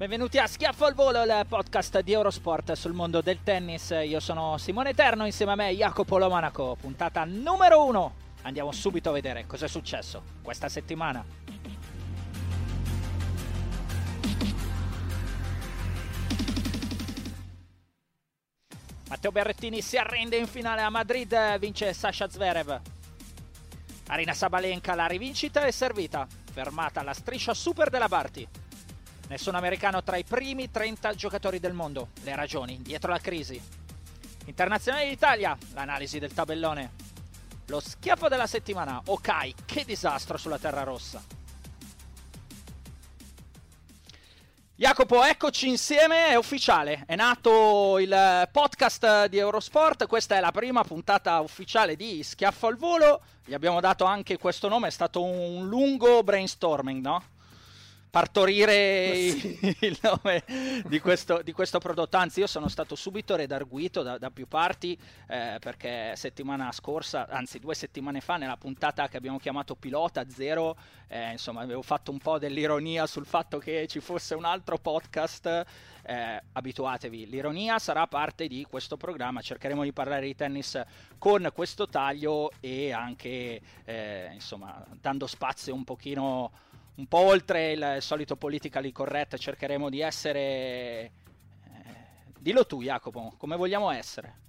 Benvenuti a Schiaffo al Volo, il podcast di Eurosport sul mondo del tennis. Io sono Simone Eterno, insieme a me Jacopo Lomanaco, puntata numero uno. Andiamo subito a vedere cosa è successo questa settimana. Matteo Berrettini si arrende in finale a Madrid, vince Sasha Zverev. Arina Sabalenka la rivincita è servita, fermata la striscia super della Barti. Nessun americano tra i primi 30 giocatori del mondo. Le ragioni dietro la crisi. Internazionale d'Italia, l'analisi del tabellone. Lo schiaffo della settimana. Ok, che disastro sulla Terra Rossa. Jacopo, eccoci insieme, è ufficiale, è nato il podcast di Eurosport, questa è la prima puntata ufficiale di Schiaffo al Volo, gli abbiamo dato anche questo nome, è stato un lungo brainstorming, no? Partorire sì. il nome di questo, di questo, prodotto. Anzi, io sono stato subito redarguito da, da più parti eh, perché settimana scorsa, anzi due settimane fa, nella puntata che abbiamo chiamato Pilota Zero, eh, insomma, avevo fatto un po' dell'ironia sul fatto che ci fosse un altro podcast. Eh, abituatevi, l'ironia sarà parte di questo programma. Cercheremo di parlare di tennis con questo taglio e anche, eh, insomma, dando spazio un pochino un po' oltre il solito politically correct, cercheremo di essere... Eh, dillo tu Jacopo, come vogliamo essere?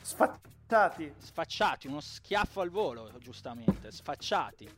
Sfacciati. Sfacciati, uno schiaffo al volo, giustamente, sfacciati.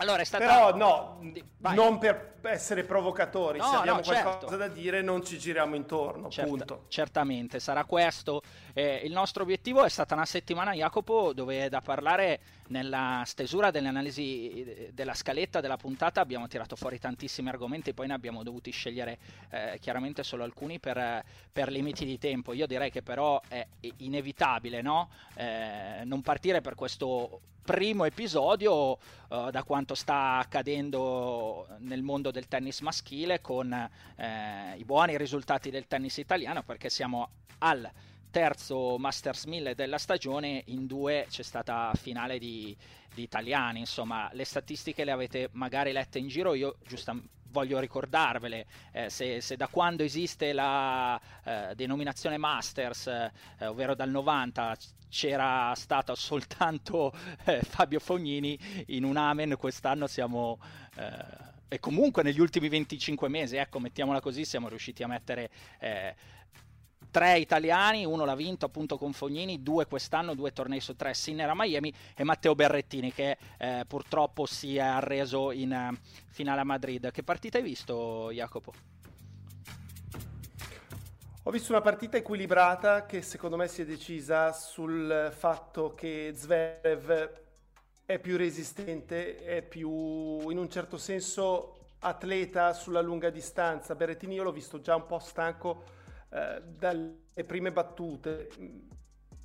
Allora, è stata... Però no, Vai. non per essere provocatori, no, se abbiamo no, qualcosa certo. da dire non ci giriamo intorno, Certa. Certamente, sarà questo. Eh, il nostro obiettivo è stata una settimana, Jacopo, dove da parlare nella stesura dell'analisi eh, della scaletta della puntata abbiamo tirato fuori tantissimi argomenti, poi ne abbiamo dovuti scegliere eh, chiaramente solo alcuni per, per, limiti di tempo. Io direi che però è inevitabile no? eh, non partire per questo primo episodio uh, da quanto sta accadendo nel mondo del tennis maschile con eh, i buoni risultati del tennis italiano perché siamo al terzo Masters 1000 della stagione, in due c'è stata finale di, di italiani, insomma le statistiche le avete magari lette in giro, io giustamente voglio ricordarvele, eh, se, se, da quando esiste la eh, denominazione Masters, eh, ovvero dal 90, c'era stato soltanto eh, Fabio Fognini in un Amen, quest'anno siamo... Eh, e comunque negli ultimi 25 mesi, ecco, mettiamola così, siamo riusciti a mettere eh, tre italiani, uno l'ha vinto appunto con Fognini, due quest'anno, due tornei su tre, Sinner a Miami e Matteo Berrettini che eh, purtroppo si è arreso in uh, finale a Madrid. Che partita hai visto Jacopo? Ho visto una partita equilibrata che secondo me si è decisa sul fatto che Zverev è più resistente, è più in un certo senso atleta sulla lunga distanza. Berrettini io l'ho visto già un po' stanco eh, dalle prime battute.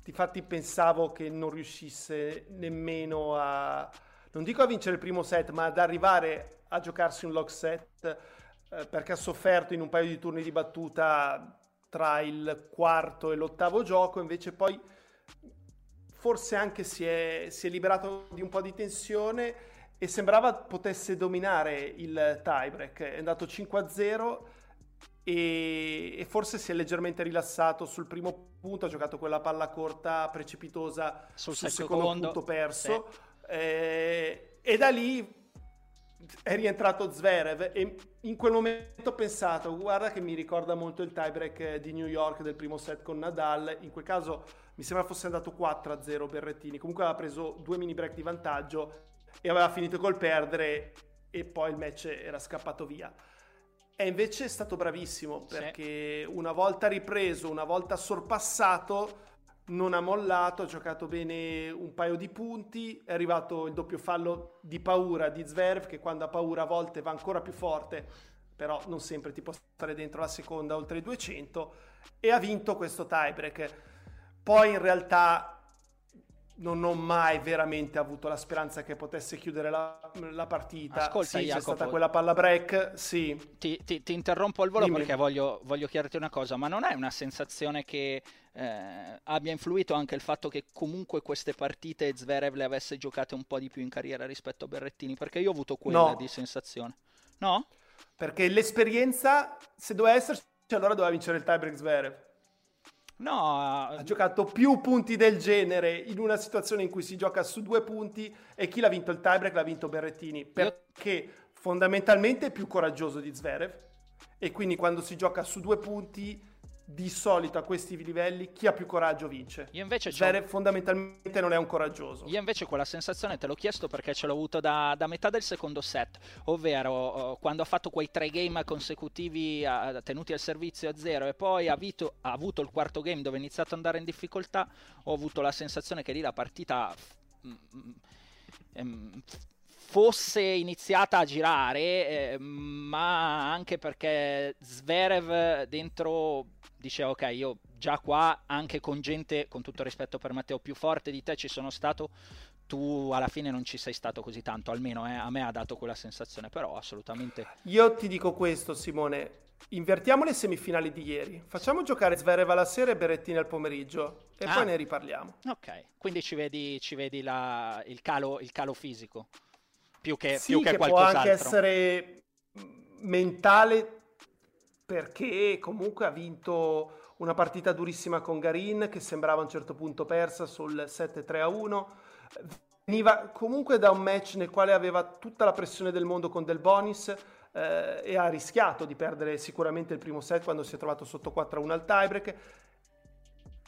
Difatti pensavo che non riuscisse nemmeno a, non dico a vincere il primo set, ma ad arrivare a giocarsi un lock set eh, perché ha sofferto in un paio di turni di battuta tra il quarto e l'ottavo gioco, invece poi forse anche si è, si è liberato di un po' di tensione e sembrava potesse dominare il tiebreak. È andato 5-0 e, forse si è leggermente rilassato. Sul primo punto, ha giocato quella palla corta precipitosa sul, sul secondo, secondo punto perso. Sì. eh, e da lì è rientrato Zverev. E in quel momento ho pensato guarda che mi ricorda molto il tiebreak di New York del primo set con Nadal. In quel caso mi sembra fosse andato 4-0 Berrettini. Comunque aveva preso due mini break di vantaggio e aveva finito col perdere e poi il match era scappato via e invece è stato bravissimo perché una volta ripreso una volta sorpassato non ha mollato, ha giocato bene un paio di punti, è arrivato il doppio fallo di paura di Zverev che quando ha paura a volte va ancora più forte, però non sempre ti può stare dentro la seconda oltre i 200 e ha vinto questo tiebreak. Poi in realtà non ho mai veramente avuto la speranza che potesse chiudere la, la partita. Ascolta, sì, Jacopo, c'è stata quella palla break, sì. Ti, ti, ti interrompo al volo Dimmi. perché voglio, voglio, chiarirti una cosa, ma non è una sensazione che eh, abbia influito anche il fatto che comunque queste partite Zverev le avesse giocate un po' di più in carriera rispetto a Berrettini? Perché io ho avuto quella no. di sensazione. No? Perché l'esperienza, se doveva esserci, allora doveva vincere il tiebreak Zverev. No, ha giocato più punti del genere in una situazione in cui si gioca su due punti e chi l'ha vinto il tiebreak l'ha vinto Berrettini perché io... fondamentalmente è più coraggioso di Zverev e quindi quando si gioca su due punti di solito a questi livelli chi ha più coraggio vince. Io invece Zverev fondamentalmente non è un coraggioso. Io invece quella sensazione te l'ho chiesto perché ce l'ho avuto da, da metà del secondo set, ovvero uh, quando ha fatto quei tre game consecutivi uh, tenuti al servizio a zero e poi ha, vito, ha, avuto il quarto game dove è iniziato ad andare in difficoltà, ho avuto la sensazione che lì la partita... Fosse iniziata a girare, eh, ma anche perché Zverev dentro diceva ok, io già qua, anche con gente, con tutto rispetto per Matteo, più forte di te ci sono stato, tu alla fine non ci sei stato così tanto, almeno eh, a me ha dato quella sensazione, però assolutamente... Io ti dico questo Simone, invertiamo le semifinali di ieri, facciamo giocare Zverev alla sera e Berrettini al pomeriggio e ah. poi ne riparliamo. Ok, quindi ci vedi, ci vedi la, il, calo, il, calo, fisico, più che, sì, più che, che può anche essere mentale perché comunque ha vinto una partita durissima con Garin che sembrava a un certo punto persa sul 7-3-1. Veniva comunque da un match nel quale aveva tutta la pressione del mondo con Del Bonis eh, e ha rischiato di perdere sicuramente il primo set quando si è trovato sotto 4-1 al tiebreak.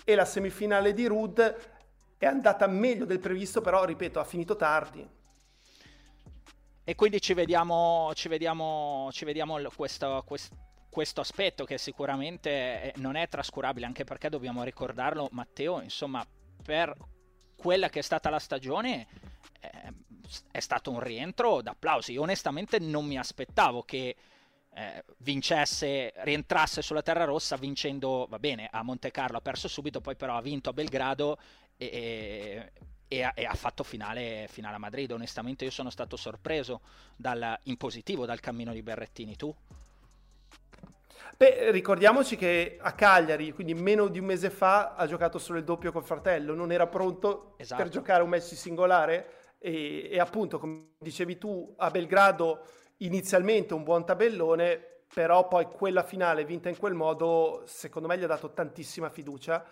E la semifinale di Rud è andata meglio del previsto, però ripeto, ha finito tardi. E quindi ci vediamo, ci vediamo, ci vediamo questo, questo questo aspetto che sicuramente non è trascurabile, anche perché dobbiamo ricordarlo, Matteo, insomma, per quella che è stata la stagione eh, è stato un rientro d'applausi. Io onestamente non mi aspettavo che eh, vincesse, rientrasse sulla terra rossa vincendo, va bene, a Monte Carlo ha perso subito, poi però ha vinto a Belgrado e, e, e, ha, e ha, fatto finale, finale, a Madrid. Onestamente io sono stato sorpreso dal, in positivo dal cammino di Berrettini, tu? Beh, ricordiamoci che a Cagliari, quindi meno di un mese fa, ha giocato solo il doppio col fratello, non era pronto esatto. per giocare un match singolare e, e, appunto, come dicevi tu, a Belgrado inizialmente un buon tabellone, però poi quella finale vinta in quel modo, secondo me gli ha dato tantissima fiducia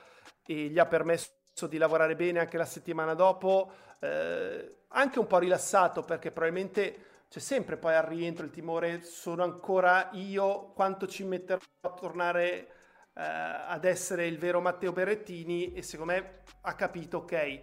e gli ha permesso di lavorare bene anche la settimana dopo, eh, anche un po' rilassato perché probabilmente c'è sempre poi al rientro il timore, sono ancora io, quanto ci metterò a tornare eh, ad essere il vero Matteo Berrettini e secondo me ha capito, ok,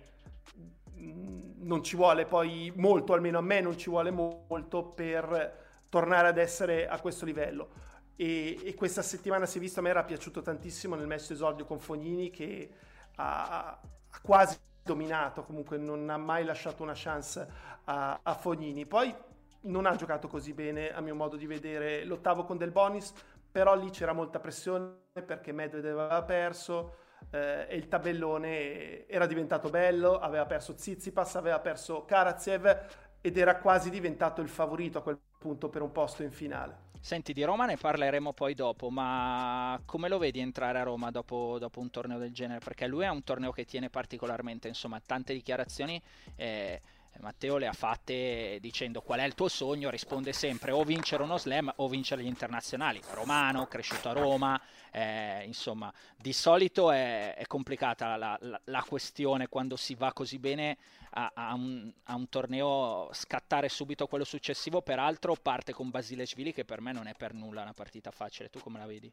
mm, non ci vuole poi molto, almeno a me non ci vuole molto per tornare ad essere a questo livello. E, e questa settimana si è visto, a me era piaciuto tantissimo nel match esordio con Fognini che ha, ha quasi dominato, comunque non ha mai lasciato una chance a, a Fognini. Poi non ha giocato così bene a mio modo di vedere l'ottavo con Del Bonis, però lì c'era molta pressione perché Medvedev aveva perso eh, e il tabellone era diventato bello, aveva perso Zizipas, aveva perso Karatsev ed era quasi diventato il favorito a quel punto per un posto in finale. Senti, di Roma ne parleremo poi dopo, ma come lo vedi entrare a Roma dopo, dopo un torneo del genere? Perché lui è un torneo che tiene particolarmente, insomma, tante dichiarazioni. Eh, Matteo le ha fatte dicendo qual è il tuo sogno, risponde sempre o vincere uno slam o vincere gli internazionali. Romano, cresciuto a Roma, eh, insomma, di solito è, è complicata la, la, la, questione quando si va così bene a, a, un, a, un, torneo scattare subito quello successivo. Peraltro parte con Basileshvili che per me non è per nulla una partita facile. Tu come la vedi?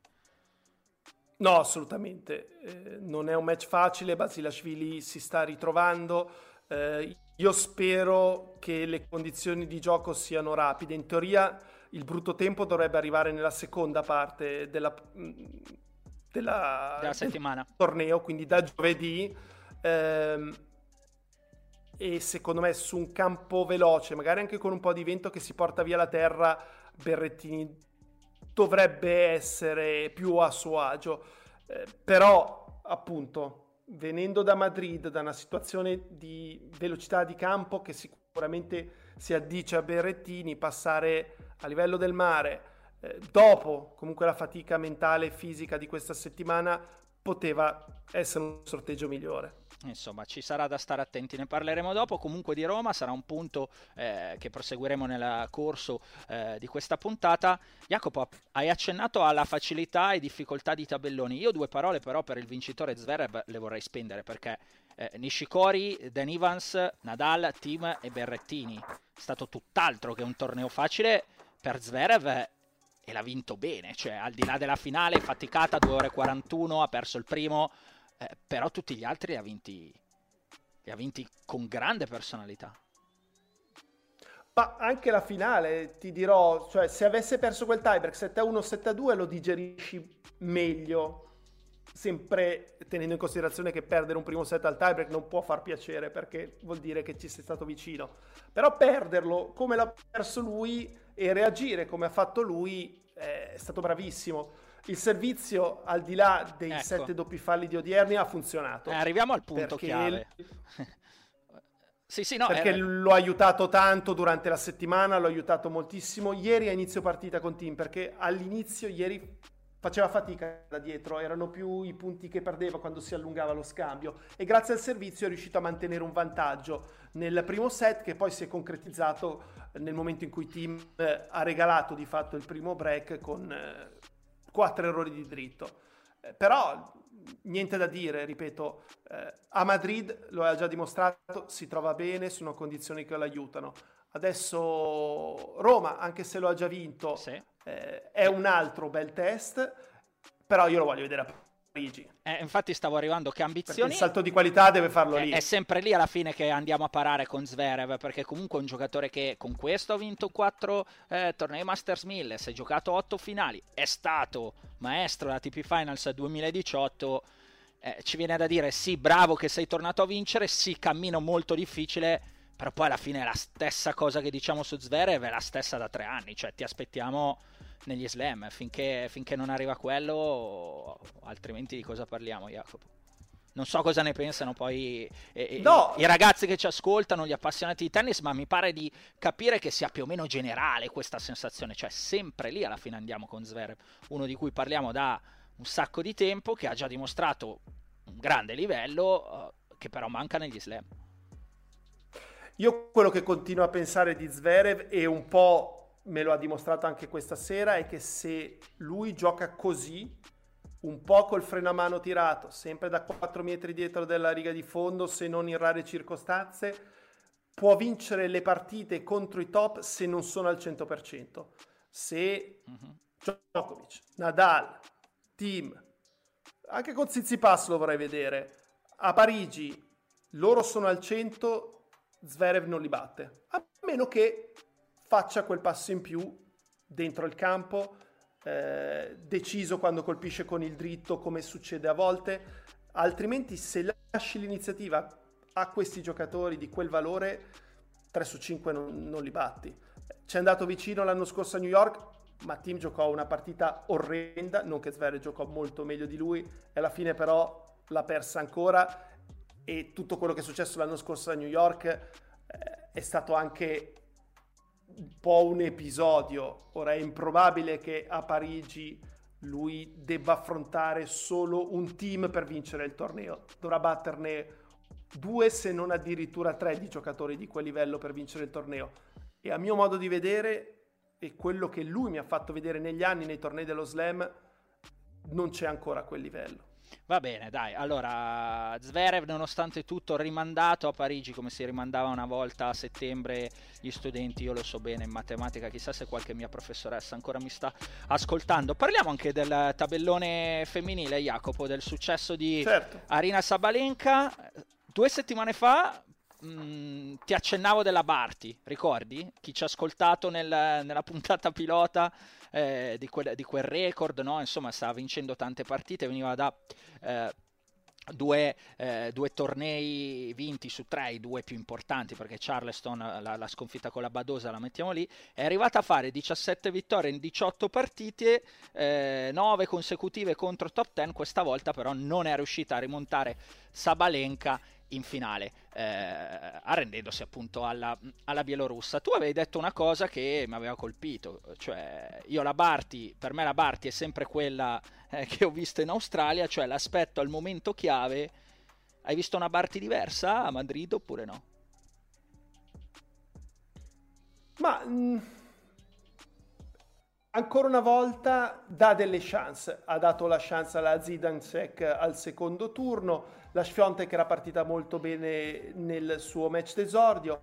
No, assolutamente. Eh, non è un match facile. Basilashvili si sta ritrovando eh, io spero che le condizioni di gioco siano rapide. In teoria il brutto tempo dovrebbe arrivare nella seconda parte della, della, della settimana. Del torneo, quindi da giovedì. Ehm, e secondo me su un campo veloce, magari anche con un po' di vento che si porta via la terra, Berrettini dovrebbe essere più a suo agio. Eh, però, appunto, venendo da Madrid, da una situazione di velocità di campo che sicuramente si addice a Berrettini, passare a livello del mare, eh, dopo comunque la fatica mentale e fisica di questa settimana, poteva essere un sorteggio migliore. Insomma, ci sarà da stare attenti, ne parleremo dopo. Comunque di Roma sarà un punto eh, che proseguiremo nel corso eh, di questa puntata. Jacopo, hai accennato alla facilità e difficoltà di tabelloni. Io due parole però per il vincitore Zverev le vorrei spendere perché eh, Nishikori, Dan Evans, Nadal, Team e Berrettini. È stato tutt'altro che un torneo facile per Zverev e l'ha vinto bene, cioè al di là della finale, faticata 2 ore 41, ha perso il primo, eh, però tutti gli altri li ha vinti, li ha vinti con grande personalità. Ma anche la finale, ti dirò, cioè se avesse perso quel tiebreak 7-1, 7-2 lo digerisci meglio, sempre tenendo in considerazione che perdere un primo set al tiebreak non può far piacere perché vuol dire che ci sei stato vicino. Però perderlo come l'ha perso lui e reagire come ha fatto lui è stato bravissimo il servizio, al di là dei ecco. sette doppi falli di odierni, ha funzionato. Eh, arriviamo al punto chiave. sì, sì, no, perché è... l'ho aiutato tanto durante la settimana, l'ho aiutato moltissimo. Ieri a inizio partita con Team, perché all'inizio ieri faceva fatica da dietro, erano più i punti che perdeva quando si allungava lo scambio e grazie al servizio è riuscito a mantenere un vantaggio nel primo set che poi si è concretizzato nel momento in cui Team eh, ha regalato di fatto il primo break con eh, quattro errori di dritto. Eh, però niente da dire, ripeto, eh, a Madrid lo ha già dimostrato, si trova bene, sono condizioni che lo aiutano. Adesso Roma, anche se lo ha già vinto, sì. eh, è un altro bel test, però io lo voglio vedere a Parigi. Eh, infatti stavo arrivando che ambizioni. Perché il salto di qualità deve farlo è, lì. È sempre lì alla fine che andiamo a parare con Zverev, perché comunque è un giocatore che con questo ha vinto 4 eh, tornei Masters 1000, si è giocato 8 finali, è stato maestro della TP Finals 2018. Eh, ci viene da dire sì, bravo che sei tornato a vincere, sì, cammino molto difficile, però poi alla fine è la stessa cosa che diciamo su Zverev, è la stessa da tre anni, cioè ti aspettiamo negli slam. Finché, finché non arriva quello, altrimenti di cosa parliamo, Jacopo? Non so cosa ne pensano poi eh, no. i, i, ragazzi che ci ascoltano, gli appassionati di tennis, ma mi pare di capire che sia più o meno generale questa sensazione, cioè sempre lì alla fine andiamo con Zverev, uno di cui parliamo da un sacco di tempo, che ha già dimostrato un grande livello, uh, che però manca negli slam. Io quello che continuo a pensare di Zverev è un po' me lo ha dimostrato anche questa sera, è che se lui gioca così, un po' col freno a mano tirato, sempre da 4 metri dietro della riga di fondo, se non in rare circostanze, può vincere le partite contro i top se non sono al 100%. Se uh-huh. Djokovic, Nadal, Team, anche con Tsitsipas lo vorrei vedere, a Parigi loro sono al 100, Zverev non li batte. A meno che faccia quel passo in più dentro il campo, eh, deciso quando colpisce con il dritto come succede a volte, altrimenti se lasci l'iniziativa a questi giocatori di quel valore 3 su 5 non, non li batti. Ci è andato vicino l'anno scorso a New York, ma Tim giocò una partita orrenda, non che Zverev giocò molto meglio di lui, e alla fine però l'ha persa ancora e tutto quello che è successo l'anno scorso a New York eh, è stato anche un po' un episodio. Ora è improbabile che a Parigi lui debba affrontare solo un team per vincere il torneo. Dovrà batterne due se non addirittura tre di giocatori di quel livello per vincere il torneo. E a mio modo di vedere, e quello che lui mi ha fatto vedere negli anni nei tornei dello slam, non c'è ancora quel livello. Va bene, dai. Allora, Zverev, nonostante tutto, rimandato a Parigi come si rimandava una volta a settembre gli studenti. Io lo so bene in matematica. Chissà se qualche mia professoressa ancora mi sta ascoltando. Parliamo anche del tabellone femminile, Jacopo, del successo di certo. Arina Sabalenka. Due settimane fa mh, mm, ti accennavo della Barti, ricordi? Chi ci ha ascoltato nel, nella puntata pilota eh, di, quel, di, quel, record, no? Insomma, stava vincendo tante partite, veniva da... Eh, Due, eh, due, tornei vinti su tre, i due più importanti, perché Charleston, la, la, sconfitta con la Badosa, la mettiamo lì, è arrivata a fare 17 vittorie in 18 partite, eh, 9 consecutive contro top 10, questa volta però non è riuscita a rimontare Sabalenka in finale, eh, arrendendosi appunto alla, alla, Bielorussa. Tu avevi detto una cosa che mi aveva colpito, cioè io la Barti, per me la Barti è sempre quella eh, che ho visto in Australia, cioè l'aspetto al momento chiave. Hai visto una Barti diversa a Madrid oppure no? Ma... Mh mm, ancora una volta dà delle chance. Ha dato la chance alla Zidansek al secondo turno, la Sfiontek era partita molto bene nel suo match d'esordio.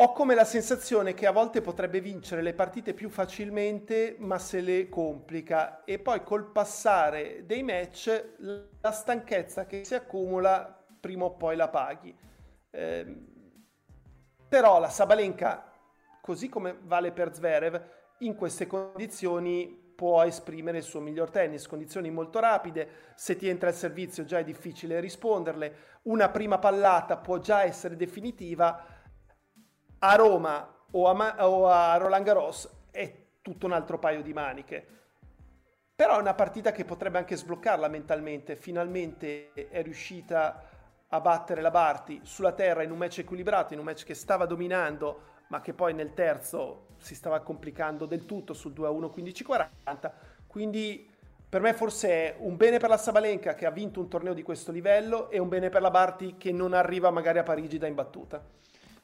Ho come la sensazione che a volte potrebbe vincere le partite più facilmente, ma se le complica e poi col passare dei match la stanchezza che si accumula prima o poi la paghi. Eh, però la Sabalenka, così come vale per Zverev, in queste condizioni può esprimere il suo miglior tennis, condizioni molto rapide, se ti entra il servizio già è difficile risponderle, una prima pallata può già essere definitiva, a Roma o a, o a Roland Garros è tutto un altro paio di maniche. Però è una partita che potrebbe anche sbloccarla mentalmente, finalmente è riuscita a battere la Barti sulla terra in un match equilibrato, in un match che stava dominando, ma che poi nel terzo si stava complicando del tutto sul 2-1 15-40. Quindi per me forse è un bene per la Sabalenka che ha vinto un torneo di questo livello e un bene per la Barti che non arriva magari a Parigi da imbattuta.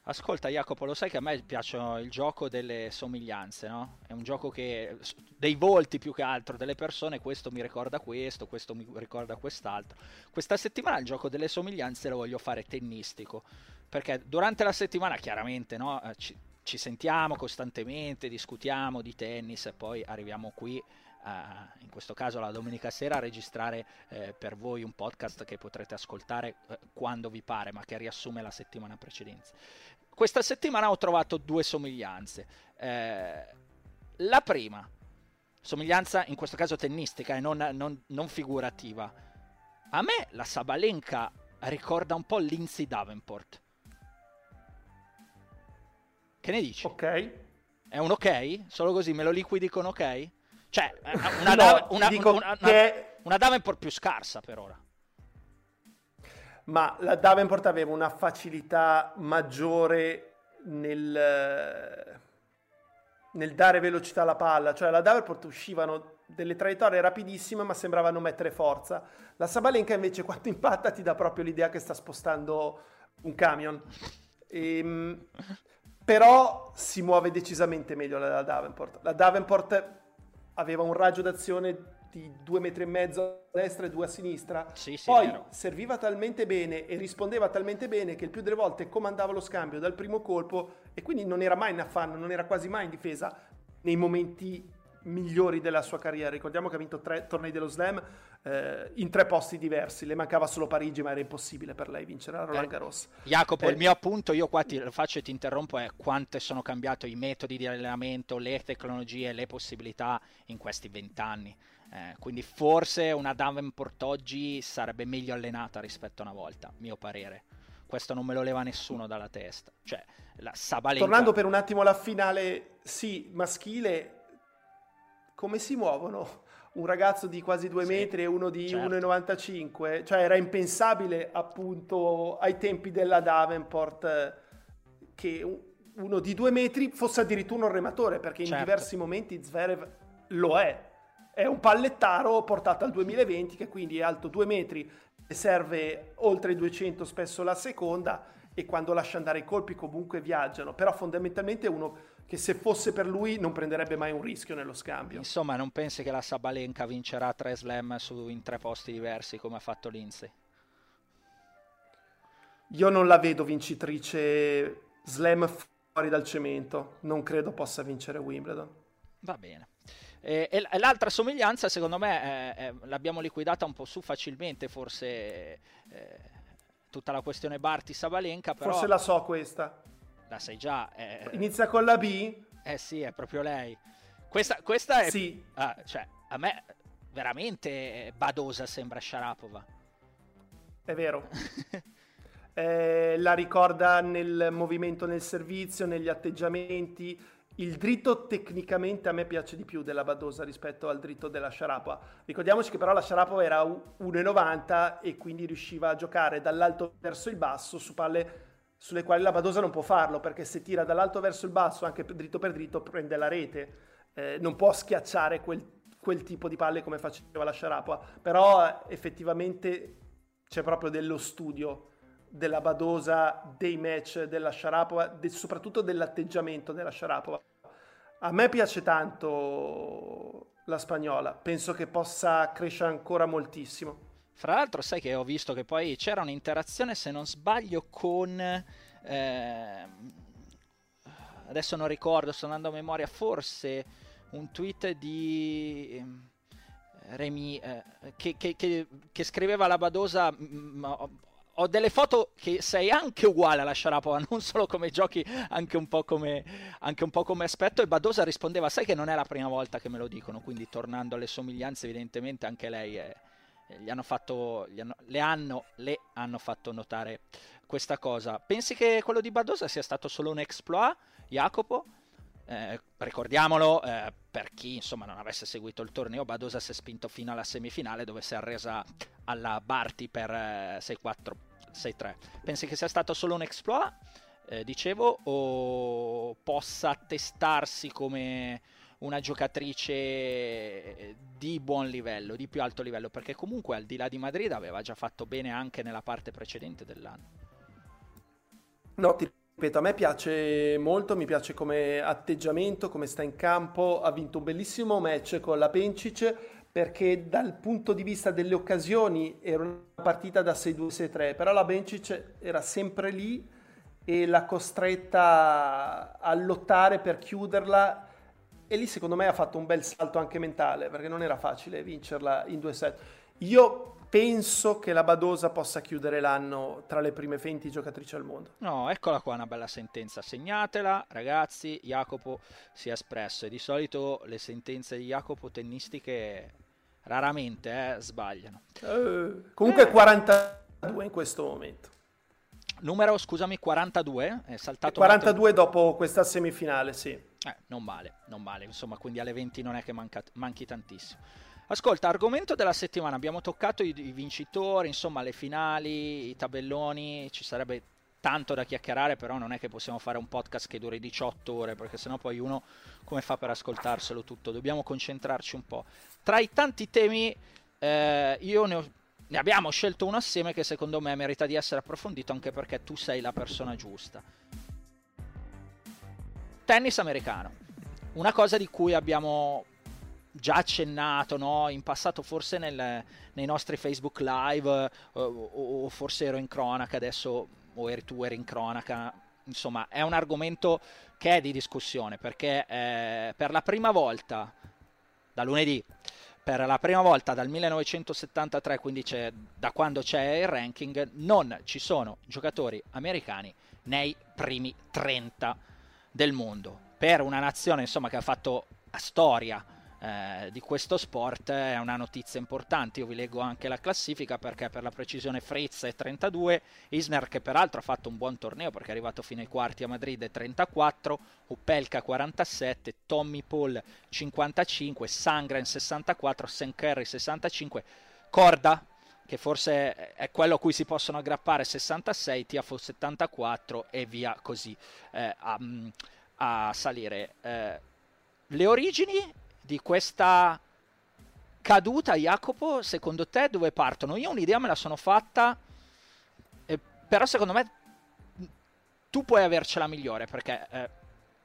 Ascolta Jacopo, lo sai che a me piace il gioco delle somiglianze, no? È un gioco che dei volti più che altro delle persone, questo mi ricorda questo, questo mi ricorda quest'altro. Questa settimana il gioco delle somiglianze lo voglio fare tennistico, perché durante la settimana chiaramente, no, eh, ci, ci sentiamo costantemente, discutiamo di tennis e poi arriviamo qui Uh, in questo caso la domenica sera a registrare eh, per voi un podcast che potrete ascoltare eh, quando vi pare, ma che riassume la settimana precedente. Questa settimana ho trovato due somiglianze. Eh, la prima, somiglianza in questo caso tennistica e non, non, non figurativa. A me la Sabalenka ricorda un po' Lindsay Davenport. Che ne dici? Ok. È un ok? Solo così me lo liquidi con ok? Cioè, una, no, Dav- una, una, che... una Davenport più scarsa per ora. Ma la Davenport aveva una facilità maggiore nel, nel dare velocità alla palla. Cioè, la Davenport uscivano delle traiettorie rapidissime, ma sembrava non mettere forza. La Sabalenka invece, quando impatta, ti dà proprio l'idea che sta spostando un camion. E, ehm, però si muove decisamente meglio la Davenport. La Davenport aveva un raggio d'azione di due metri e mezzo a destra e due a sinistra. Sì, sì, Poi serviva talmente bene e rispondeva talmente bene che il più delle volte comandava lo scambio dal primo colpo e quindi non era mai in affanno, non era quasi mai in difesa nei momenti migliori della sua carriera. Ricordiamo che ha vinto tre tornei dello Slam eh, in tre posti diversi. Le mancava solo Parigi, ma era impossibile per lei vincere la Roland eh, Garros. Jacopo, eh, il mio appunto, io qua ti faccio e ti interrompo, è quanto sono cambiati i metodi di allenamento, le tecnologie, le possibilità in questi vent'anni. Eh, quindi forse una Davenport oggi sarebbe meglio allenata rispetto a una volta, mio parere. Questo non me lo leva nessuno dalla testa. Cioè, la Sabalenka... Tornando per un attimo alla finale, sì, maschile, come si muovono un ragazzo di quasi due sì, metri e uno di certo. 1,95? Cioè era impensabile appunto ai tempi della Davenport che uno di due metri fosse addirittura un rematore, perché in certo. diversi momenti Zverev lo è. È un pallettaro portato al 2020 che quindi è alto due metri serve oltre i 200 spesso la seconda e quando lascia andare i colpi comunque viaggiano, però fondamentalmente uno che se fosse per lui non prenderebbe mai un rischio nello scambio. Insomma, non pensi che la Sabalenka vincerà tre slam su, in tre posti diversi come ha fatto Lindsay? Io non la vedo vincitrice slam fuori dal cemento, non credo possa vincere Wimbledon. Va bene. E, e l'altra somiglianza, secondo me, eh, eh, l'abbiamo liquidata un po' su facilmente, forse eh, tutta la questione Barti-Sabalenka. Però... Forse la so questa. La sai già. Eh... Inizia con la B? Eh sì, è proprio lei. Questa, questa è... Sì. Ah, cioè, a me veramente badosa sembra Sharapova. È vero. eh, la ricorda nel movimento nel servizio, negli atteggiamenti. Il dritto tecnicamente a me piace di più della Badosa rispetto al dritto della Sharapova. Ricordiamoci che però la Sharapova era 1,90 e quindi riusciva a giocare dall'alto verso il basso su palle sulle quali la Badosa non può farlo perché se tira dall'alto verso il basso, anche dritto per dritto, prende la rete. Eh, non può schiacciare quel, quel, tipo di palle come faceva la Sharapova. Però effettivamente c'è proprio dello studio della Badosa, dei match della Sharapova, de, soprattutto dell'atteggiamento della Sharapova. A me piace tanto la spagnola, penso che possa crescere ancora moltissimo. Fra l'altro, sai che ho visto che poi c'era un'interazione, se non sbaglio, con. Eh, adesso non ricordo, sto andando a memoria, forse un tweet di. Ehm, Remy eh, che, che, che, che, scriveva la Badosa m- m- ho delle foto che sei anche uguale alla Sharapova, non solo come giochi, anche un, come, anche un po' come aspetto. E Badosa rispondeva: Sai che non è la prima volta che me lo dicono. Quindi, tornando alle somiglianze, evidentemente anche lei è, gli hanno fatto, gli hanno, le, hanno, le hanno fatto notare questa cosa. Pensi che quello di Badosa sia stato solo un exploit, Jacopo? Eh, ricordiamolo, eh, per chi insomma non avesse seguito il torneo, Badosa si è spinto fino alla semifinale dove si è arresa alla Barti per eh, 6-4, 6-3. Pensi che sia stato solo un exploit, eh, dicevo, o possa attestarsi come una giocatrice di buon livello, di più alto livello, perché comunque al di là di Madrid aveva già fatto bene anche nella parte precedente dell'anno. No, ti ripeto, a me piace molto, mi piace come atteggiamento, come sta in campo, ha vinto un bellissimo match con la Pencic perché dal punto di vista delle occasioni era una partita da 6-2-6-3, però la Bencic era sempre lì e l'ha costretta a lottare per chiuderla e lì secondo me ha fatto un bel salto anche mentale, perché non era facile vincerla in due set. Io penso che la Badosa possa chiudere l'anno tra le prime 20 giocatrici al mondo. No, eccola qua una bella sentenza. Segnatela, ragazzi. Jacopo si è espresso. E di solito le sentenze di Jacopo tennistiche raramente eh, sbagliano. Eh, comunque eh. 42 in questo momento. Numero, scusami, 42? È saltato 42 dopo questa semifinale, sì. Eh, non male, non male, insomma, quindi alle 20 non è che manca, manchi tantissimo. Ascolta, argomento della settimana, abbiamo toccato i, i, vincitori, insomma, le finali, i tabelloni, ci sarebbe tanto da chiacchierare, però non è che possiamo fare un podcast che duri 18 ore, perché sennò poi uno come fa per ascoltarselo tutto? Dobbiamo concentrarci un po'. Tra i tanti temi, eh, io ne, ho, ne abbiamo scelto uno assieme che secondo me merita di essere approfondito, anche perché tu sei la persona giusta tennis americano, una cosa di cui abbiamo già accennato no? in passato, forse nel, nei nostri Facebook live, o, o, forse ero in cronaca adesso, o eri tu eri in cronaca. Insomma, è un argomento che è di discussione perché eh, per la prima volta da lunedì per la prima volta dal 1973, quindi da quando c'è il ranking, non ci sono giocatori americani nei primi 30 del mondo. Per una nazione insomma, che ha fatto storia eh, di questo sport è una notizia importante. Io vi leggo anche la classifica perché per la precisione Fritz è 32, Isner che peraltro ha fatto un buon torneo perché è arrivato fino ai quarti a Madrid è 34, Upelka 47, Tommy Paul 55, Sangren 64, St. Curry 65, Corda che forse è quello a cui si possono aggrappare 66, Tiafo 74 e via così eh, a, a, salire. Eh, le origini di questa caduta, Jacopo, secondo te dove partono? Io un'idea me la sono fatta, eh, però secondo me tu puoi avercela migliore perché eh,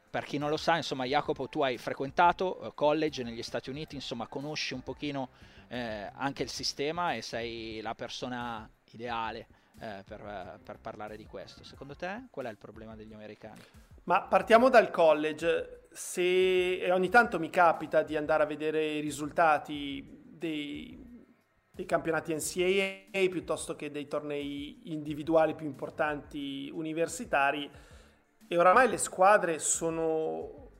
per chi non lo sa, insomma, Jacopo, tu hai frequentato eh, college negli Stati Uniti, insomma, conosci un pochino eh, anche il sistema e sei la persona ideale eh, per, per, parlare di questo. Secondo te qual è il problema degli americani? Ma partiamo dal college. Se ogni tanto mi capita di andare a vedere i risultati dei, dei campionati NCAA piuttosto che dei tornei individuali più importanti universitari, e oramai le squadre sono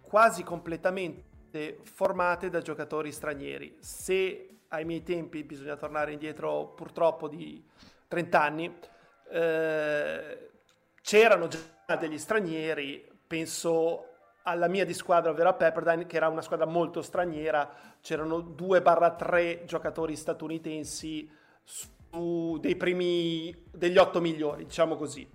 quasi completamente formate da giocatori stranieri. Se ai miei tempi bisogna tornare indietro purtroppo di 30 anni, eh, c'erano già degli stranieri, penso alla mia di squadra, ovvero a Pepperdine, che era una squadra molto straniera, c'erano 2-3 giocatori statunitensi su dei primi, degli 8 migliori, diciamo così.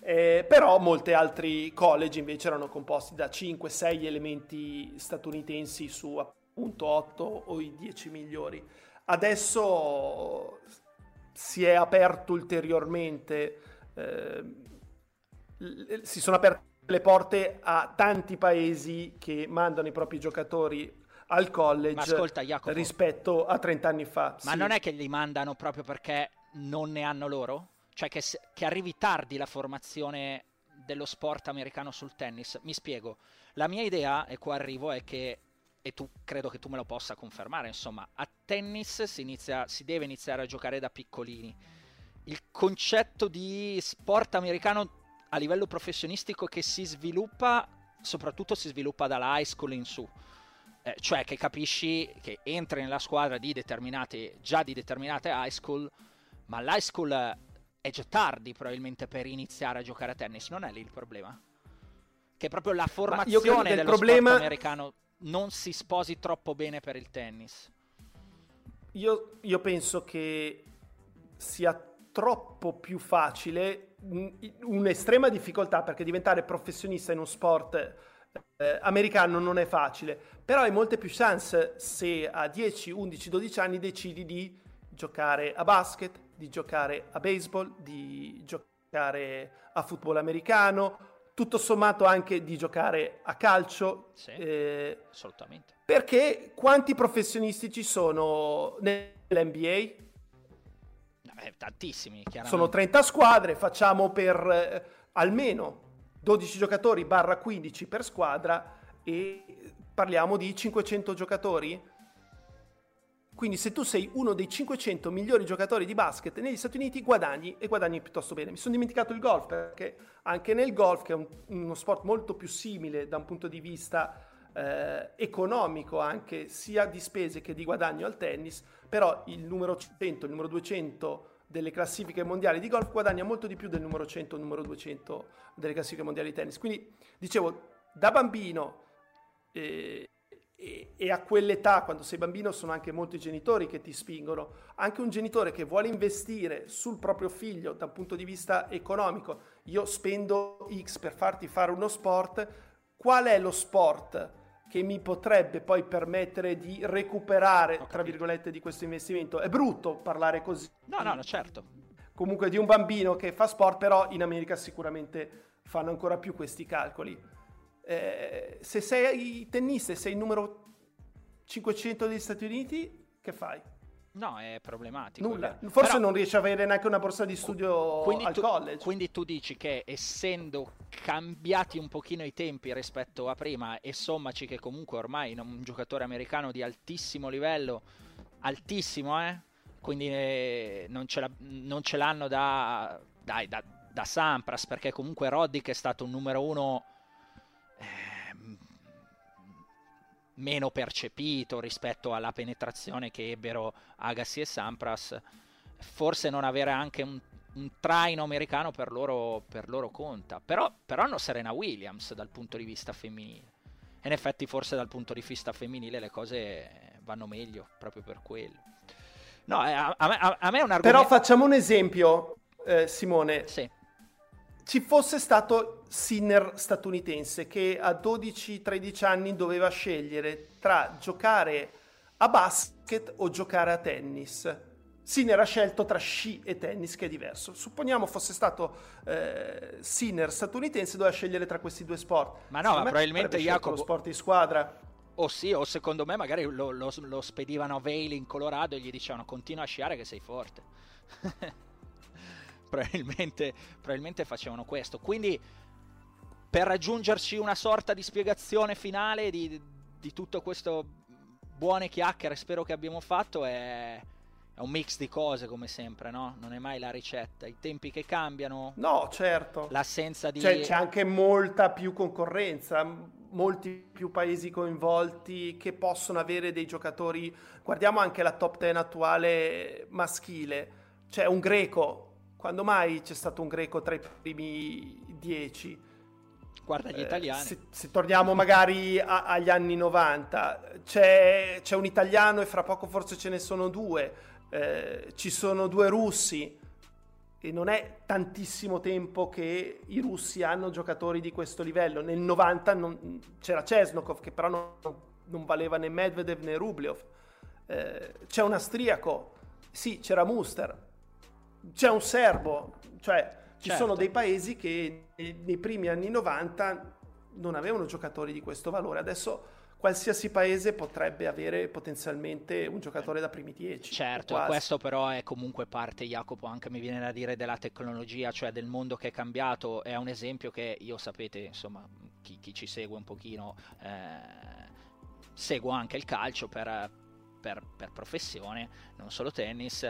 Eh, però molti altri college invece erano composti da 5-6 elementi statunitensi su appunto 8 o i 10 migliori. Adesso si è aperto ulteriormente, eh, si sono aperte le porte a tanti paesi che mandano i propri giocatori al college ascolta, rispetto a 30 anni fa. Ma sì. non è che li mandano proprio perché non ne hanno loro? cioè che, che arrivi tardi la formazione dello sport americano sul tennis. Mi spiego. La mia idea, e qua arrivo, è che, e tu credo che tu me lo possa confermare, insomma, a tennis si, inizia, si deve iniziare a giocare da piccolini. Il concetto di sport americano a livello professionistico che si sviluppa, soprattutto si sviluppa dalla high school in su. Eh, cioè che capisci che entri nella squadra di determinate, già di determinate high school, ma l'high school è già tardi probabilmente per iniziare a giocare a tennis, non è lì il problema? Che proprio la formazione dello problema... americano non si sposi troppo bene per il tennis. Io, io penso che sia troppo più facile, un'estrema difficoltà perché diventare professionista in uno sport eh, americano non è facile, però hai molte più chance se a 10, 11, 12 anni decidi di giocare a basket, di giocare a baseball, di giocare a football americano, tutto sommato anche di giocare a calcio. Sì, eh, assolutamente. Perché quanti professionisti ci sono nell'NBA? Eh, tantissimi, chiaramente. Sono 30 squadre, facciamo per eh, almeno 12 giocatori barra 15 per squadra e parliamo di 500 giocatori quindi se tu sei uno dei 500 migliori giocatori di basket negli Stati Uniti guadagni e guadagni piuttosto bene. Mi sono dimenticato il golf perché anche nel golf, che è un, uno sport molto più simile da un punto di vista eh, economico, anche sia di spese che di guadagno al tennis, però il numero 100, il numero 200 delle classifiche mondiali di golf guadagna molto di più del numero 100 il numero 200 delle classifiche mondiali di tennis. Quindi dicevo, da bambino eh, e, e, a quell'età, quando sei bambino, sono anche molti genitori che ti spingono. Anche un genitore che vuole investire sul proprio figlio da un punto di vista economico, io spendo X per farti fare uno sport, qual è lo sport che mi potrebbe poi permettere di recuperare, tra virgolette, di questo investimento? È brutto parlare così. No, no, no, certo. Comunque di un bambino che fa sport, però in America sicuramente fanno ancora più questi calcoli eh, se sei tennista e sei il numero 500 degli Stati Uniti, che fai? No, è problematico. Nulla. Forse Però, non riesci a avere neanche una borsa di studio al tu, college. Quindi tu dici che essendo cambiati un pochino i tempi rispetto a prima e sommaci che comunque ormai un giocatore americano di altissimo livello, altissimo eh? Quindi eh, non, ce non, ce l'hanno da, dai, da, da Sampras perché comunque Roddick è stato un numero uno meno percepito rispetto alla penetrazione che ebbero Agassi e Sampras, forse non avere anche un, un traino americano per loro, per loro conta. Però, però, hanno Serena Williams dal punto di vista femminile. E in effetti forse dal punto di vista femminile le cose vanno meglio proprio per quello. No, eh, a, a, a me è un argomento... Però facciamo un esempio, eh, Simone. Sì ci fosse stato Sinner statunitense che a 12-13 anni doveva scegliere tra giocare a basket o giocare a tennis. Sinner ha scelto tra sci e tennis, che è diverso. Supponiamo fosse stato eh, Sinner statunitense, doveva scegliere tra questi due sport. Ma no, ma probabilmente Jacopo... lo sport di squadra. O sì, o secondo me magari lo, lo, lo spedivano a Vail in Colorado e gli dicevano continua a sciare che sei forte. probabilmente, probabilmente facevano questo. Quindi per raggiungerci una sorta di spiegazione finale di, di tutto questo buone chiacchiere spero che abbiamo fatto è è un mix di cose come sempre, no? Non è mai la ricetta. I tempi che cambiano. No, certo. L'assenza di... Cioè, c'è anche molta più concorrenza, molti più paesi coinvolti che possono avere dei giocatori. Guardiamo anche la top 10 attuale maschile. C'è un greco. Quando mai c'è stato un greco tra i primi 10? Guarda gli eh, italiani. Se, se, torniamo magari a, agli anni 90, c'è, c'è un italiano e fra poco forse ce ne sono due eh, ci sono due russi e non è tantissimo tempo che i russi hanno giocatori di questo livello. Nel 90 non, c'era Cesnokov che però non, non, valeva né Medvedev né Rublev. Eh, c'è un austriaco, sì, c'era Muster, c'è un serbo, cioè ci certo. sono dei paesi che nei primi anni 90 non avevano giocatori di questo valore. Adesso qualsiasi paese potrebbe avere potenzialmente un giocatore da primi 10. Certo, questo però è comunque parte, Jacopo, anche mi viene da dire della tecnologia, cioè del mondo che è cambiato. È un esempio che io sapete, insomma, chi, chi ci segue un pochino, eh, seguo anche il calcio per, per, per professione, non solo tennis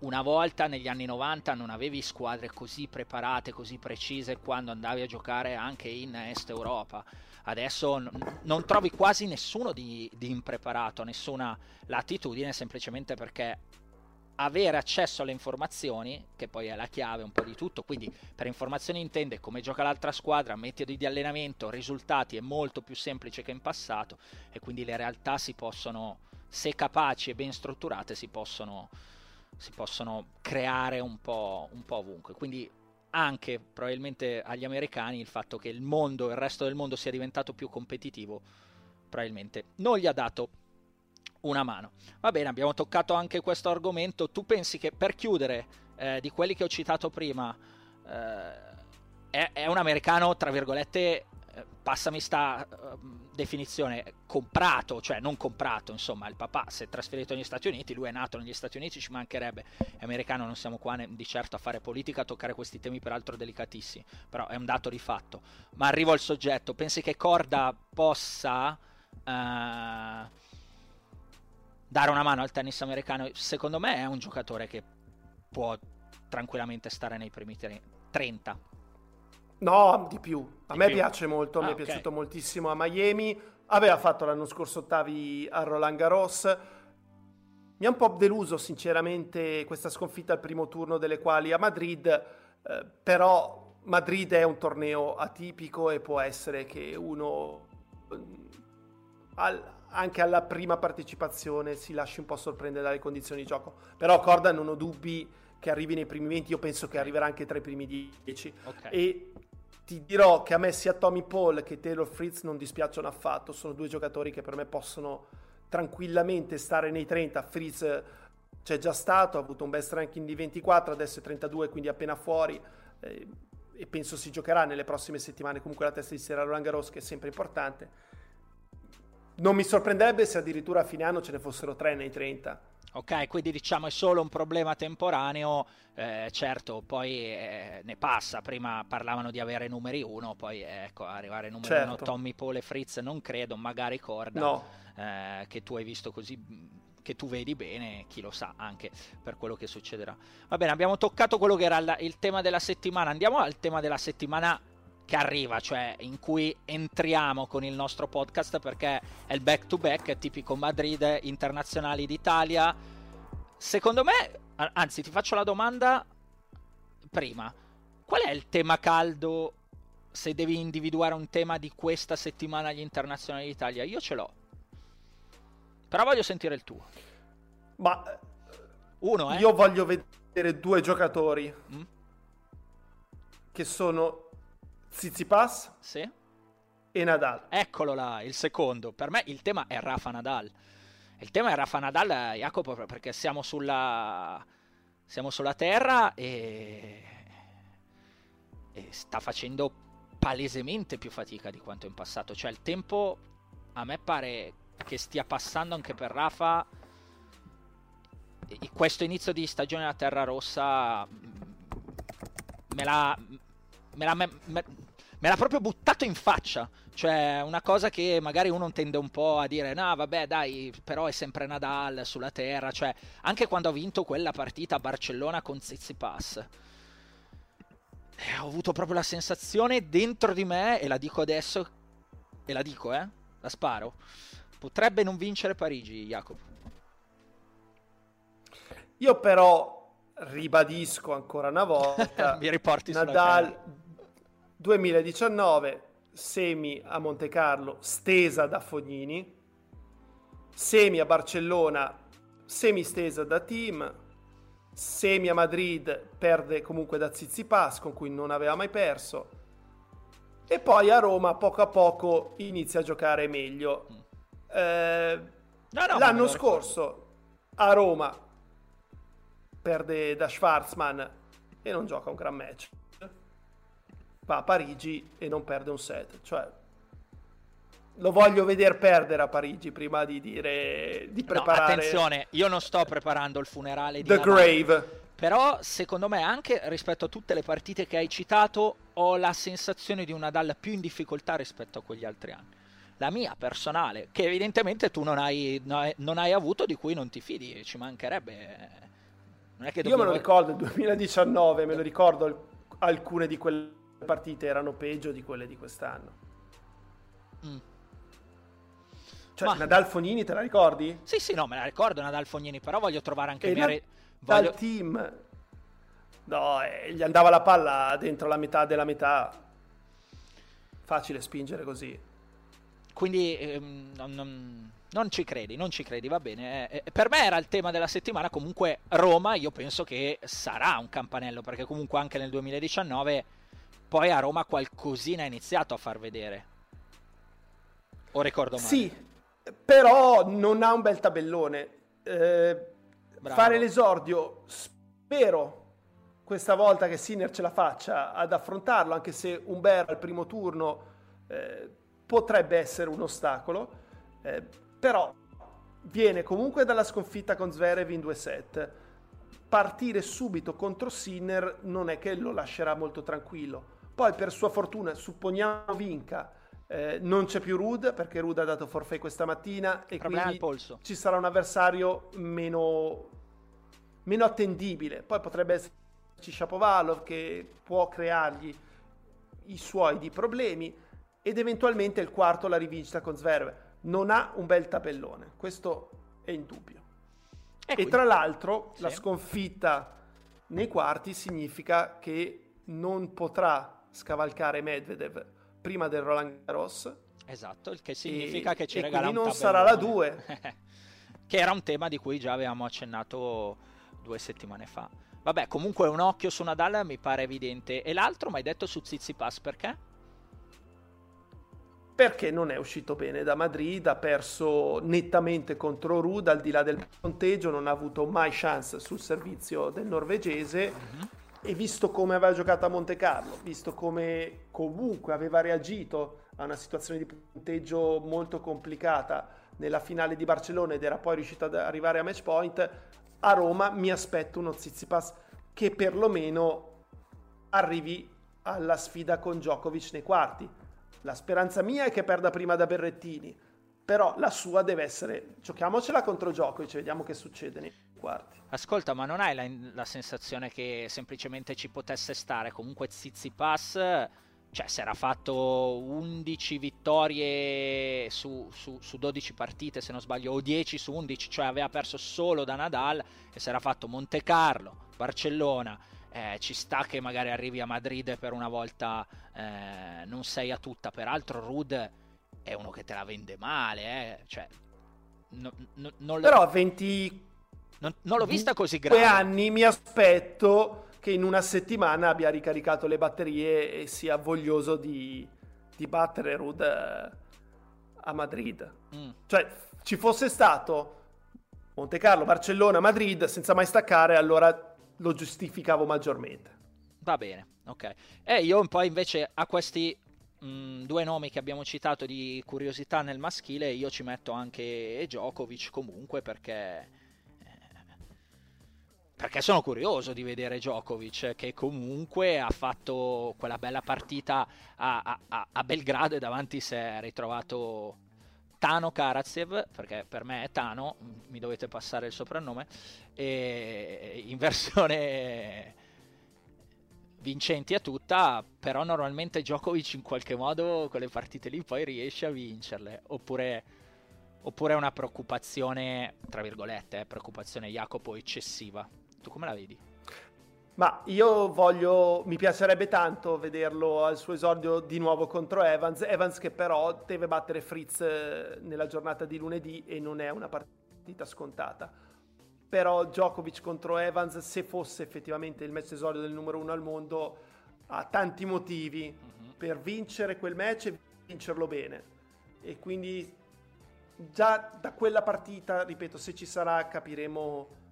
una volta negli anni 90 non avevi squadre così preparate, così precise quando andavi a giocare anche in Est Europa. Adesso n- non trovi quasi nessuno di, di impreparato, nessuna latitudine, semplicemente perché avere accesso alle informazioni, che poi è la chiave un po' di tutto, quindi per informazioni intende come gioca l'altra squadra, metodi di allenamento, risultati, è molto più semplice che in passato e quindi le realtà si possono, se capaci e ben strutturate, si possono, si possono creare un po', un po' ovunque. Quindi anche probabilmente agli americani il fatto che il mondo, il resto del mondo sia diventato più competitivo, probabilmente non gli ha dato una mano. Va bene, abbiamo toccato anche questo argomento. Tu pensi che per chiudere, eh, di quelli che ho citato prima, eh, è, è, un americano, tra virgolette, eh, passami sta uh, definizione, comprato, cioè non comprato, insomma, il papà si è trasferito negli Stati Uniti, lui è nato negli Stati Uniti, ci mancherebbe, è americano, non siamo qua di certo a fare politica, a toccare questi temi peraltro delicatissimi, però è un dato di fatto. Ma arrivo al soggetto, pensi che Corda possa uh, dare una mano al tennis americano? Secondo me è un giocatore che può tranquillamente stare nei primi 30 No, di più. A di me più. piace molto, ah, mi è okay. piaciuto moltissimo a Miami. Aveva fatto l'anno scorso ottavi a Roland Garros. Mi ha un po' deluso sinceramente questa sconfitta al primo turno delle quali a Madrid, eh, però Madrid è un torneo atipico e può essere che uno eh, al, anche alla prima partecipazione si lasci un po' sorprendere dalle condizioni di gioco. Però Corda non ho dubbi che arrivi nei primi 20, io penso che arriverà anche tra i primi 10. Okay. E ti dirò che a me sia Tommy Paul che Taylor Fritz non dispiacciono affatto, sono due giocatori che per me possono tranquillamente stare nei 30. Fritz c'è già stato, ha avuto un best ranking di 24, adesso è 32, quindi appena fuori. Eh, e penso si giocherà nelle prossime settimane comunque la testa di Sierra Roland Garros che è sempre importante. Non mi sorprenderebbe se addirittura a fine anno ce ne fossero tre nei 30 ok? Quindi diciamo è solo un problema temporaneo, eh, certo, poi eh, ne passa, prima parlavano di avere numeri 1, poi ecco, arrivare numeri 1 certo. Tommy, Paul e Fritz non credo, magari Corda, no. eh, che tu hai visto così che tu vedi bene, chi lo sa anche per quello che succederà. Va bene, abbiamo toccato quello che era il tema della settimana, andiamo al tema della settimana che arriva, cioè in cui entriamo con il nostro podcast perché è il back to back, tipico Madrid, internazionali d'Italia. Secondo me, anzi ti faccio la domanda prima, qual è il tema caldo se devi individuare un tema di questa settimana agli internazionali d'Italia? Io ce l'ho. Però voglio sentire il tuo. Ma uno, eh? Io voglio vedere due giocatori mm? che sono Tsitsipas sì. e Nadal. Eccolo là, il secondo. Per me il tema è Rafa Nadal. Il tema è Rafa Nadal, Jacopo, perché siamo sulla, siamo sulla terra e... e sta facendo palesemente più fatica di quanto in passato. Cioè il tempo a me pare che stia passando anche per Rafa. Questo inizio di stagione della Terra Rossa me l'ha, me l'ha, me, me, me l'ha proprio buttato in faccia. Cioè, una cosa che magari uno tende un po' a dire, no, vabbè, dai, però è sempre Nadal sulla terra. Cioè, anche quando ha vinto quella partita a Barcellona con Tsitsipas, eh, ho avuto proprio la sensazione dentro di me, e la dico adesso, e la dico, eh, la sparo, potrebbe non vincere Parigi, Jacopo. Io però ribadisco ancora una volta, Mi riporti Nadal 2019 semi a Monte Carlo stesa da Fognini, semi a Barcellona semi stesa da Team, semi a Madrid perde comunque da Zizipas con cui non aveva mai perso e poi a Roma poco a poco inizia a giocare meglio. Eh, No, no, l'anno scorso a Roma perde da Schwarzman e non gioca un gran match. Va a Parigi e non perde un set. Cioè, lo voglio vedere perdere a Parigi prima di dire di No, preparare attenzione, io non sto preparando il funerale di The Nadal. Grave. Però, secondo me, anche rispetto a tutte le partite che hai citato, ho la sensazione di un Nadal più in difficoltà rispetto a quegli altri anni. La mia personale, che evidentemente tu non hai, no- eh, non hai avuto, di cui non ti fidi, ci mancherebbe. Non è che Io me lo dobbiamo- ricordo il 2019, me lo ricordo al- alcune di quelle partite erano peggio di quelle di quest'anno. Mm. Cioè, Ma- Nadal Fognini te la ricordi? Sì, sì, no, me la ricordo Nadal Fognini, però voglio trovare anche E il mio... re- dal voglio- team no eh, gli andava la palla dentro la metà della metà facile spingere così Quindi ehm, non, non- non ci credi, non ci credi, va bene. Eh, eh, per me era il tema della settimana, comunque Roma io penso che sarà un campanello, perché comunque anche nel 2019 poi a Roma qualcosina ha iniziato a far vedere. O ricordo male? sì però non ha un bel tabellone. Eh, fare l'esordio spero questa volta che Sinner ce la faccia ad affrontarlo anche se Umber al primo turno eh, potrebbe essere un ostacolo. Eh, però viene comunque dalla sconfitta con Zverev in due set. Partire subito contro Sinner non è che lo lascerà molto tranquillo poi per sua fortuna supponiamo vinca eh, non c'è più Rud perché Rud ha dato forfait questa mattina e Problema quindi ci sarà un avversario meno, meno attendibile. Poi potrebbe esserci Shapovalov che può creargli i suoi di problemi ed eventualmente il quarto la rivincita con Zverev. Non ha un bel tabellone, questo è indubbio. E E tra l'altro la Sì. sconfitta nei quarti significa che non potrà scavalcare Medvedev prima del Roland Garros Esatto, il che significa E- che ci regala un quindi non sarà la due. che era un tema di cui già avevamo accennato due settimane fa. Vabbè, comunque un occhio su Nadal mi pare evidente. E l'altro mi hai detto su Tsitsipas perché? perché non è uscito bene da Madrid, ha perso nettamente contro Rud, al di là del punteggio, non ha avuto mai chance sul servizio del norvegese e visto come aveva giocato a Monte Carlo, visto come comunque aveva reagito a una situazione di punteggio molto complicata nella finale di Barcellona ed era poi riuscito ad arrivare a match point, a Roma mi aspetto uno Tsitsipas che perlomeno arrivi alla sfida con Djokovic nei quarti. La speranza mia è che perda prima da Berrettini, però la sua deve essere giochiamocela contro Djokovic vediamo che succede quarti. Ascolta, ma non hai la, la sensazione che semplicemente ci potesse stare? Comunque Tsitsipas, cioè si era fatto 11 vittorie su, su, su 12 partite, se non sbaglio, o 10 su 11, cioè aveva perso solo da Nadal e si era fatto Monte Carlo, Barcellona. Eh, ci sta che magari arrivi a Madrid per una volta eh, non sei a tutta, peraltro Rud è uno che te la vende male, eh. cioè, no- no- non, Però a 20 non- non l'ho vista così due grave. anni mi aspetto che in una settimana abbia ricaricato le batterie e sia voglioso di, di battere Rud eh, a Madrid. Mm. Cioè, ci fosse stato Monte Carlo, Barcellona, Madrid, senza mai staccare, allora lo giustificavo maggiormente. Va bene, ok. E io poi invece a questi mh, mm, due nomi che abbiamo citato di curiosità nel maschile, io ci metto anche Djokovic comunque perché perché sono curioso di vedere Djokovic che comunque ha fatto quella bella partita a, a, a Belgrado e davanti si è ritrovato Tano Karatsev, perché per me è Tano, mi dovete passare il soprannome, in versione vincenti a tutta, però normalmente Djokovic in qualche modo quelle partite lì poi riesce a vincerle, oppure, oppure una preoccupazione, tra virgolette, eh, preoccupazione Jacopo eccessiva. Tu come la vedi? Ma io voglio, mi piacerebbe tanto vederlo al suo esordio di nuovo contro Evans. Evans che però deve battere Fritz eh, nella giornata di lunedì e non è una partita scontata. Però Djokovic contro Evans, se fosse effettivamente il match esordio del numero uno al mondo, ha tanti motivi mm-hmm. per vincere quel match e vincerlo bene. E quindi già da quella partita, ripeto, se ci sarà capiremo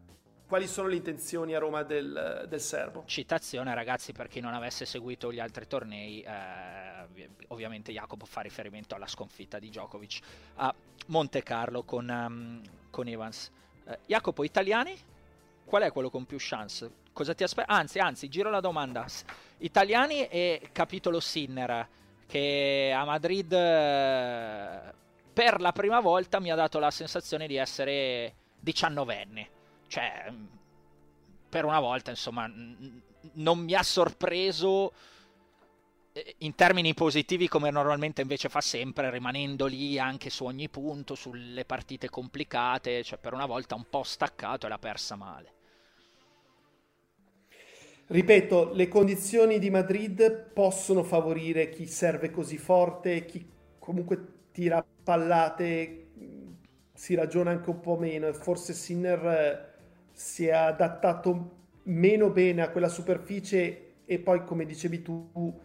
quali sono le intenzioni a Roma del, del, serbo. Citazione ragazzi per chi non avesse seguito gli altri tornei, eh, ovviamente Jacopo fa riferimento alla sconfitta di Djokovic a Monte Carlo con, um, con Evans. Eh, Jacopo, italiani? Qual è quello con più chance? Cosa ti aspetti? Anzi, anzi, giro la domanda. Italiani e capitolo Sinner, che a Madrid eh, per la prima volta mi ha dato la sensazione di essere diciannovenne cioè, mm, per una volta, insomma, non mi ha sorpreso eh, in termini positivi come normalmente invece fa sempre, rimanendo lì anche su ogni punto, sulle partite complicate, cioè per una volta un po' staccato e l'ha persa male. Ripeto, le condizioni di Madrid possono favorire chi serve così forte, chi comunque tira pallate, si ragiona anche un po' meno, forse Sinner eh, si è adattato meno bene a quella superficie e poi come dicevi tu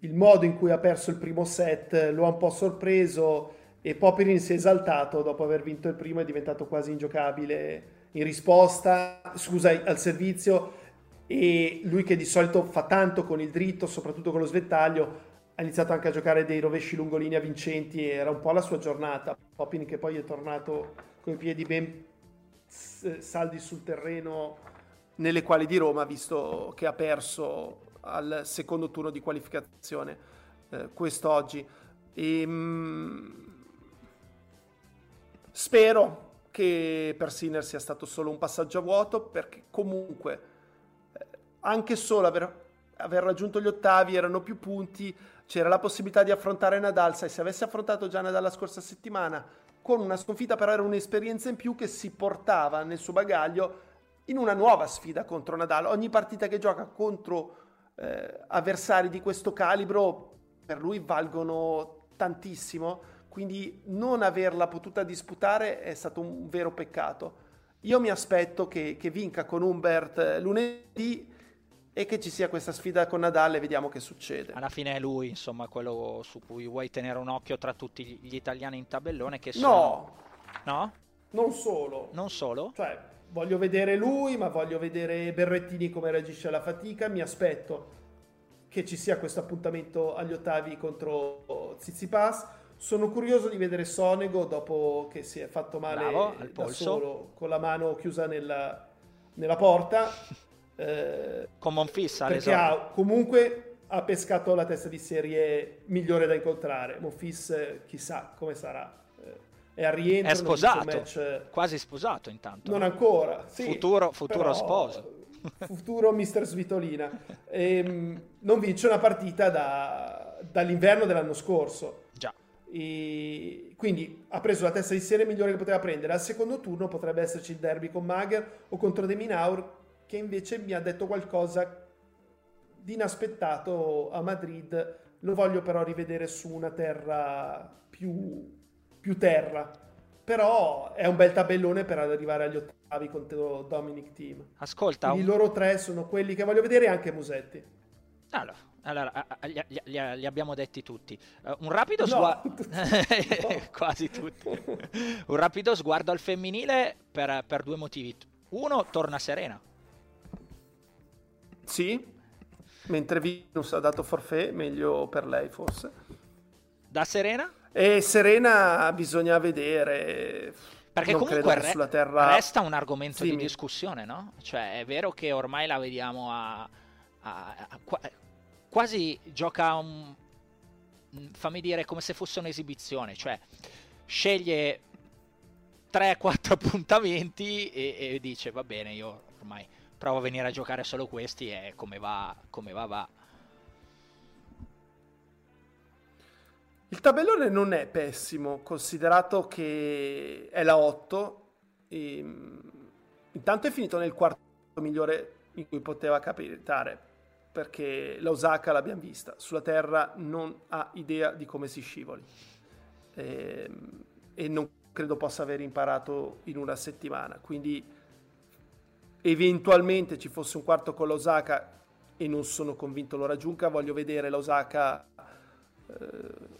il modo in cui ha perso il primo set lo ha un po' sorpreso e Popperin si è esaltato dopo aver vinto il primo è diventato quasi ingiocabile in risposta, scusa, al servizio e lui che di solito fa tanto con il dritto, soprattutto con lo svettaglio, ha iniziato anche a giocare dei rovesci lungolinea vincenti era un po' la sua giornata. Poppin che poi è tornato con i piedi ben saldi sul terreno nelle quali di Roma, visto che ha perso al secondo turno di qualificazione eh, quest'oggi. E, ehm, mh, spero che per Sinner sia stato solo un passaggio a vuoto, perché comunque eh, anche solo aver, aver, raggiunto gli ottavi erano più punti, c'era la possibilità di affrontare Nadal, sai, se avesse affrontato già Nadal la scorsa settimana con una sconfitta però era un'esperienza in più che si portava nel suo bagaglio in una nuova sfida contro Nadal. Ogni partita che gioca contro eh, avversari di questo calibro per lui valgono tantissimo, quindi non averla potuta disputare è stato un vero peccato. Io mi aspetto che, che vinca con Humbert eh, lunedì e che ci sia questa sfida con Nadal e vediamo che succede. Alla fine è lui, insomma, quello su cui vuoi tenere un occhio tra tutti gli italiani in tabellone che sono... No! No? Non solo. Non solo? Cioè, voglio vedere lui, ma voglio vedere Berrettini come reagisce alla fatica. Mi aspetto che ci sia questo appuntamento agli ottavi contro Zizipas. Sono curioso di vedere Sonego dopo che si è fatto male Bravo, da solo, con la mano chiusa nella, nella porta. Eh, con Monfissa perché ha, comunque ha pescato la testa di serie migliore da incontrare. Monfis chissà come sarà. Eh, è a rientro è sposato match, quasi sposato intanto. Non ancora sì, futuro, futuro sposo. futuro mister Svitolina. Ehm, non vince una partita da, dall'inverno dell'anno scorso. Già. E quindi ha preso la testa di serie migliore che poteva prendere. Al secondo turno potrebbe esserci il derby con Mager o contro De Minaur che invece mi ha detto qualcosa di inaspettato a Madrid. Lo voglio però rivedere su una terra più, più terra. Però è un bel tabellone per arrivare agli ottavi contro Dominic Team. Ascolta. I loro tre sono quelli che voglio vedere anche Musetti. Allora, Allora, li, li, li, abbiamo detti tutti. Uh, un rapido no, sguardo... Quasi tutti. un rapido sguardo al femminile per, per, due motivi. Uno, torna Serena. Sì, mentre Venus ha dato forfè, meglio per lei forse. Da Serena? E Serena bisogna vedere. Perché non comunque re- sulla terra... resta un argomento sì, di discussione, no? Cioè, è vero che ormai la vediamo a, a, a, quasi gioca un, fammi dire come se fosse un'esibizione, cioè sceglie 3-4 appuntamenti e, e, dice va bene, io ormai provo a venire a giocare solo questi e come va, come va, va. Il tabellone non è pessimo, considerato che è la 8. E, intanto è finito nel quarto migliore in cui poteva capitare perché la l'abbiamo vista, sulla terra non ha idea di come si scivoli e, ehm, e non credo possa aver imparato in una settimana, quindi eventualmente ci fosse un quarto con l'Osaka e non sono convinto lo raggiunga, voglio vedere l'Osaka eh,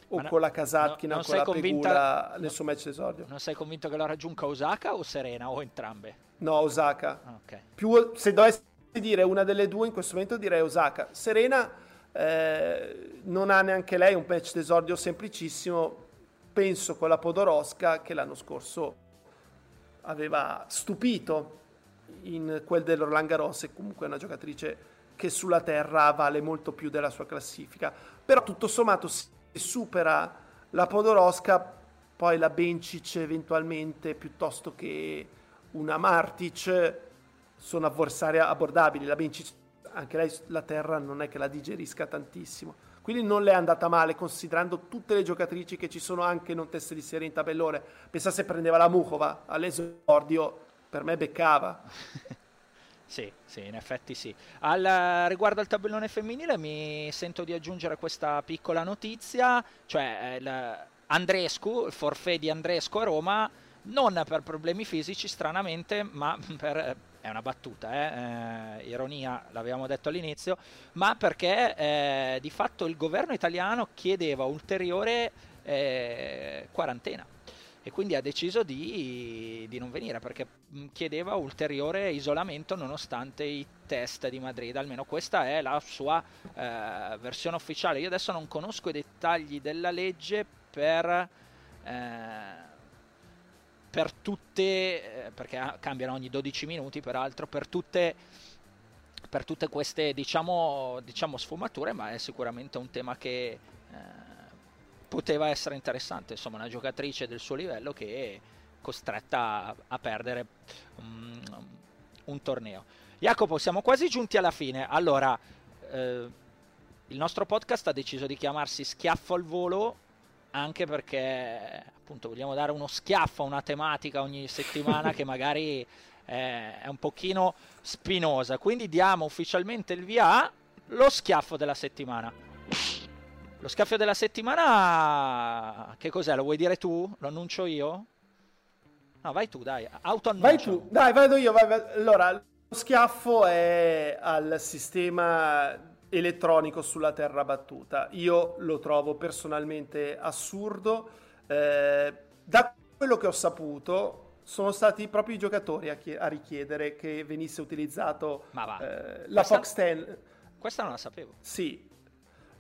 o no, con la Kasatkina no, o con la convinta, Pegula nel suo match d'esordio. Non sei convinto che lo raggiunga Osaka o Serena o entrambe? No, Osaka. Okay. Più, se dovessi dire una delle due in questo momento direi Osaka. Serena eh, non ha neanche lei un patch d'esordio semplicissimo, penso con la Podoroska che l'anno scorso aveva stupito in quel dell'Orlan Garros e comunque una giocatrice che sulla terra vale molto più della sua classifica. Però tutto sommato se supera la Podoroska, poi la Bencic eventualmente piuttosto che una Martic sono avversari abbordabili. La Bencic, anche lei la terra non è che la digerisca tantissimo. Quindi non le è andata male considerando tutte le giocatrici che ci sono anche non teste di serie in tabellone. Pensa se prendeva la Mukova all'esordio, per me beccava. Sì, sì, in effetti sì. Al, riguardo al tabellone femminile mi sento di aggiungere questa piccola notizia, cioè il Andrescu, il forfè di Andrescu a Roma, non per problemi fisici stranamente, ma per è una battuta, eh? Eh, ironia, l'avevamo detto all'inizio, ma perché eh, di fatto il governo italiano chiedeva ulteriore eh, quarantena e quindi ha deciso di, di, non venire perché mm, chiedeva ulteriore isolamento nonostante i test di Madrid, almeno questa è la sua eh, versione ufficiale. Io adesso non conosco i dettagli della legge per eh, per tutte, eh, perché cambiano ogni 12 minuti peraltro, per tutte, per tutte queste diciamo, diciamo, sfumature, ma è sicuramente un tema che eh, poteva essere interessante, insomma una giocatrice del suo livello che è costretta a, a perdere um, un torneo. Jacopo, siamo quasi giunti alla fine, allora eh, il nostro podcast ha deciso di chiamarsi Schiaffo al volo anche perché appunto vogliamo dare uno schiaffo a una tematica ogni settimana che magari è, è un pochino spinosa. Quindi diamo ufficialmente il via lo schiaffo della settimana. Lo schiaffo della settimana, che cos'è? Lo vuoi dire tu? Lo annuncio io? No, vai tu, dai, autoannuncio. Vai tu, dai, vado io. Vai, vai. Allora, lo schiaffo è al sistema elettronico sulla terra battuta. Io lo trovo personalmente assurdo. Eh, da quello che ho saputo, sono stati proprio i giocatori a, chi- a richiedere che venisse utilizzato eh, la Fox 10. Questa non la sapevo. Sì.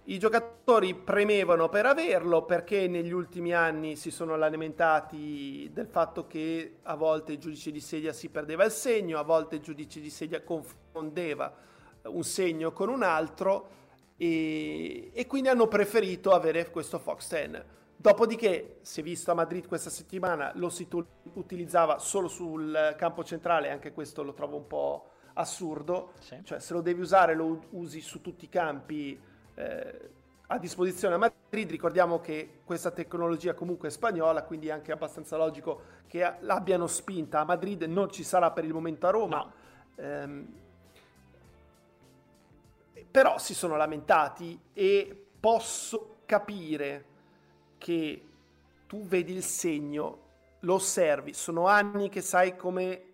I giocatori premevano per averlo perché negli ultimi anni si sono lamentati del fatto che a volte il giudice di sedia si perdeva il segno, a volte il giudice di sedia confondeva un segno con un altro e, e quindi hanno preferito avere questo Fox 10. Dopodiché, si è visto a Madrid questa settimana, lo si tu- utilizzava solo sul campo centrale, anche questo lo trovo un po' assurdo, sì. cioè se lo devi usare lo usi su tutti i campi eh, a disposizione a Madrid, ricordiamo che questa tecnologia comunque è spagnola, quindi è anche abbastanza logico che l'abbiano spinta a Madrid, non ci sarà per il momento a Roma. No. Ehm, però si sono lamentati e posso capire che tu vedi il segno, lo osservi, sono anni che sai come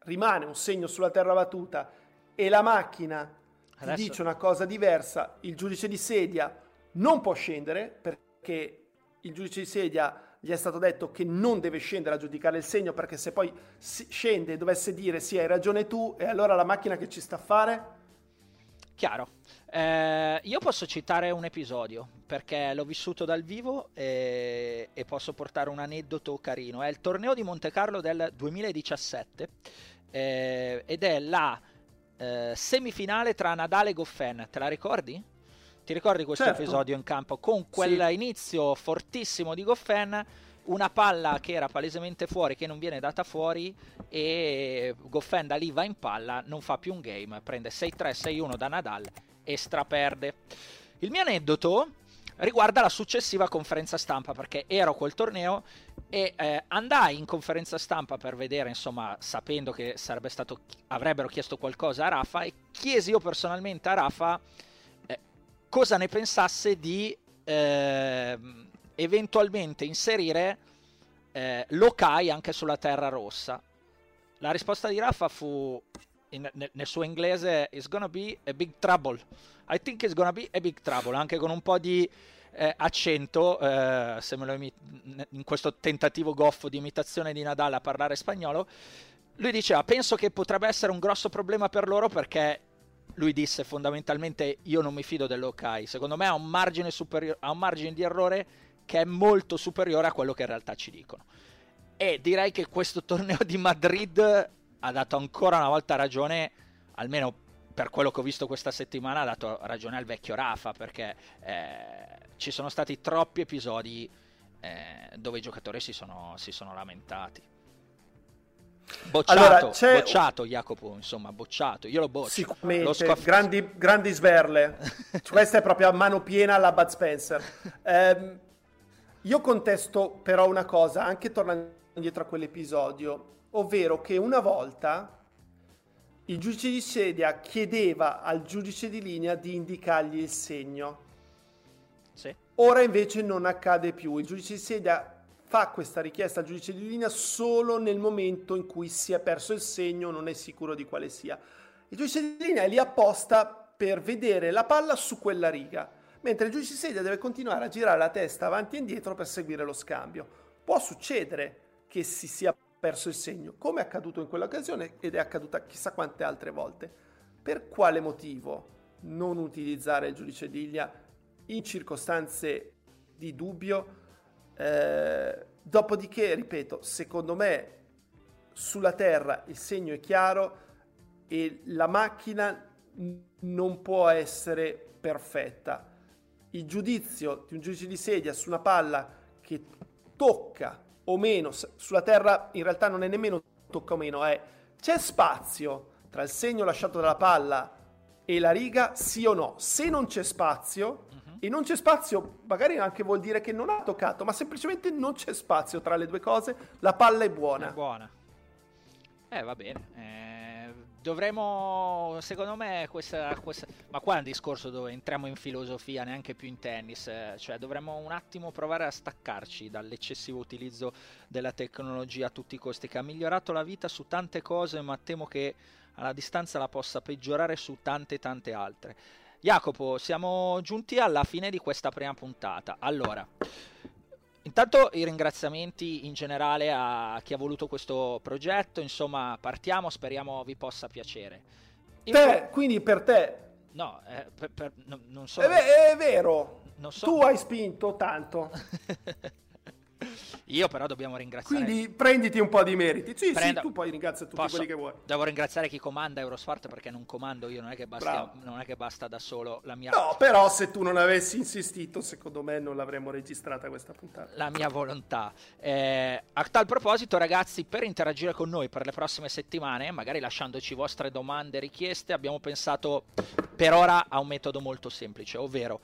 rimane un segno sulla terra battuta e la macchina Adesso... dice una cosa diversa, il giudice di sedia non può scendere perché il giudice di sedia gli è stato detto che non deve scendere a giudicare il segno perché se poi scende e dovesse dire sì hai ragione tu e allora la macchina che ci sta a fare? Chiaro. Eh, io posso citare un episodio perché l'ho vissuto dal vivo e, e, posso portare un aneddoto carino. È il torneo di Monte Carlo del 2017 eh, ed è la eh, semifinale tra Nadal e Goffin. Te la ricordi? Ti ricordi questo certo. episodio in campo? Con quell'inizio sì. fortissimo di Goffin, una palla che era palesemente fuori, che non viene data fuori, e Goffin da lì va in palla, non fa più un game, prende 6-3, 6-1 da Nadal e straperde. Il mio aneddoto riguarda la successiva conferenza stampa perché ero a quel torneo e eh, andai in conferenza stampa per vedere insomma sapendo che stato, avrebbero chiesto qualcosa a Rafa e chiesi io personalmente a Rafa cosa ne pensasse di eh, eventualmente inserire eh, Lokai anche sulla Terra Rossa. La risposta di Rafa fu in, nel, nel, suo inglese It's gonna be a big trouble. I think it's gonna be a big trouble, anche con un po' di eh, eh, se me lo imi- in questo tentativo goffo di imitazione di Nadal a parlare spagnolo. Lui diceva: Penso che potrebbe essere un grosso problema per loro perché lui disse fondamentalmente io non mi fido dell'Okai, secondo me ha un, margine superiore, ha un margine di errore che è molto superiore a quello che in realtà ci dicono. E direi che questo torneo di Madrid ha dato ancora una volta ragione, almeno per quello che ho visto questa settimana, ha dato ragione al vecchio Rafa, perché eh, ci sono stati troppi episodi eh, dove i giocatori si sono, si sono lamentati. Bocciato, allora, bocciato Jacopo, insomma, bocciato. Io lo boccio. Sicuramente, lo scoff... grandi, grandi sverle. Questa è proprio a mano piena la Bud Spencer. Eh, io contesto però una cosa, anche tornando indietro a quell'episodio, ovvero che una volta il giudice di sedia chiedeva al giudice di linea di indicargli il segno. Sì. Ora invece non accade più. Il giudice di sedia fa questa richiesta al giudice di linea solo nel momento in cui si è perso il segno, non è sicuro di quale sia. Il giudice di linea è lì apposta per vedere la palla su quella riga, mentre il giudice di sedia deve continuare a girare la testa avanti e indietro per seguire lo scambio. Può succedere che si sia perso il segno, come è accaduto in quell'occasione ed è accaduta chissà quante altre volte. Per quale motivo non utilizzare il giudice di linea in circostanze di dubbio? Eh, dopodiché, ripeto, secondo me sulla Terra il segno è chiaro e la macchina non può essere perfetta. Il giudizio di un giudice di sedia su una palla che tocca o meno, sulla Terra in realtà non è nemmeno tocca o meno, è c'è spazio tra il segno lasciato dalla palla e la riga, sì o no? Se non c'è spazio, e non c'è spazio, magari anche vuol dire che non ha toccato, ma semplicemente non c'è spazio tra le due cose, la palla è buona. È buona. Eh, va bene. Eh, dovremmo, secondo me, questa, questa, Ma qua è un discorso dove entriamo in filosofia, neanche più in tennis. Eh, cioè, dovremmo un attimo provare a staccarci dall'eccessivo utilizzo della tecnologia a tutti i costi, che ha migliorato la vita su tante cose, ma temo che alla distanza la possa peggiorare su tante tante altre. Jacopo, siamo giunti alla fine di questa prima puntata. Allora, intanto i ringraziamenti in generale a chi ha voluto questo progetto, insomma, partiamo, speriamo vi possa piacere. In te, po- quindi per te. No, eh, per, per, no non so. È, è vero. So. Tu hai spinto tanto. Io però dobbiamo ringraziare. Quindi prenditi un po' di meriti. Sì, Prendo... sì, tu poi ringrazia tutti Posso... quelli che vuoi. Devo ringraziare chi comanda Eurosport perché non comando io, non è, che basta, non è che basta da solo la mia... No, però se tu non avessi insistito, secondo me non l'avremmo registrata questa puntata. La mia volontà. Eh, a tal proposito, ragazzi, per interagire con noi per le prossime settimane, magari lasciandoci vostre domande e richieste, abbiamo pensato per ora a un metodo molto semplice, ovvero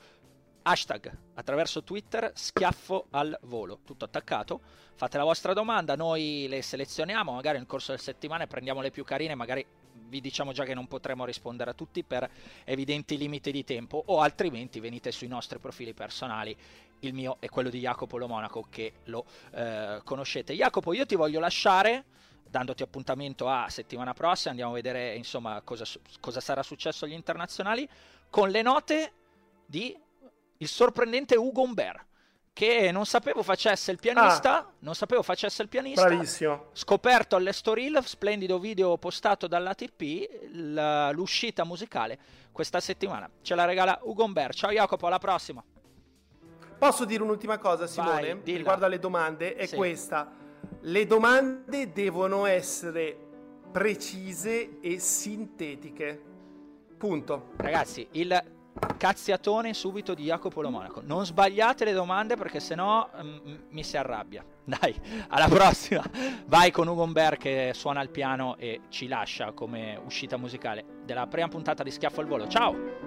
hashtag attraverso Twitter schiaffo al volo, tutto attaccato. Fate la vostra domanda, noi le selezioniamo, magari nel corso della settimana prendiamo le più carine, magari vi diciamo già che non potremo rispondere a tutti per evidenti limiti di tempo o altrimenti venite sui nostri profili personali il mio e quello di Jacopo Lo Monaco che lo eh, conoscete. Jacopo, io ti voglio lasciare dandoti appuntamento a settimana prossima, andiamo a vedere insomma cosa, cosa sarà successo agli internazionali con le note di il sorprendente Ugo Umber che non sapevo facesse il pianista, ah, non sapevo facesse il pianista. Bravissimo. Scoperto all'Estoril, splendido video postato dall'ATP, l'uscita musicale questa settimana. Ce la regala Ugo Umber. Ciao Jacopo, alla prossima. Posso dire un'ultima cosa, Simone, Vai, riguardo alle domande? È sì. questa. Le domande devono essere precise e sintetiche. Punto. Ragazzi, il cazziatone subito di Jacopo Lo Monaco. Non sbagliate le domande perché sennò mm, mi si arrabbia. Dai, alla prossima. Vai con Ugo Umber che suona il piano e ci lascia come uscita musicale della prima puntata di Schiaffo al Volo. Ciao!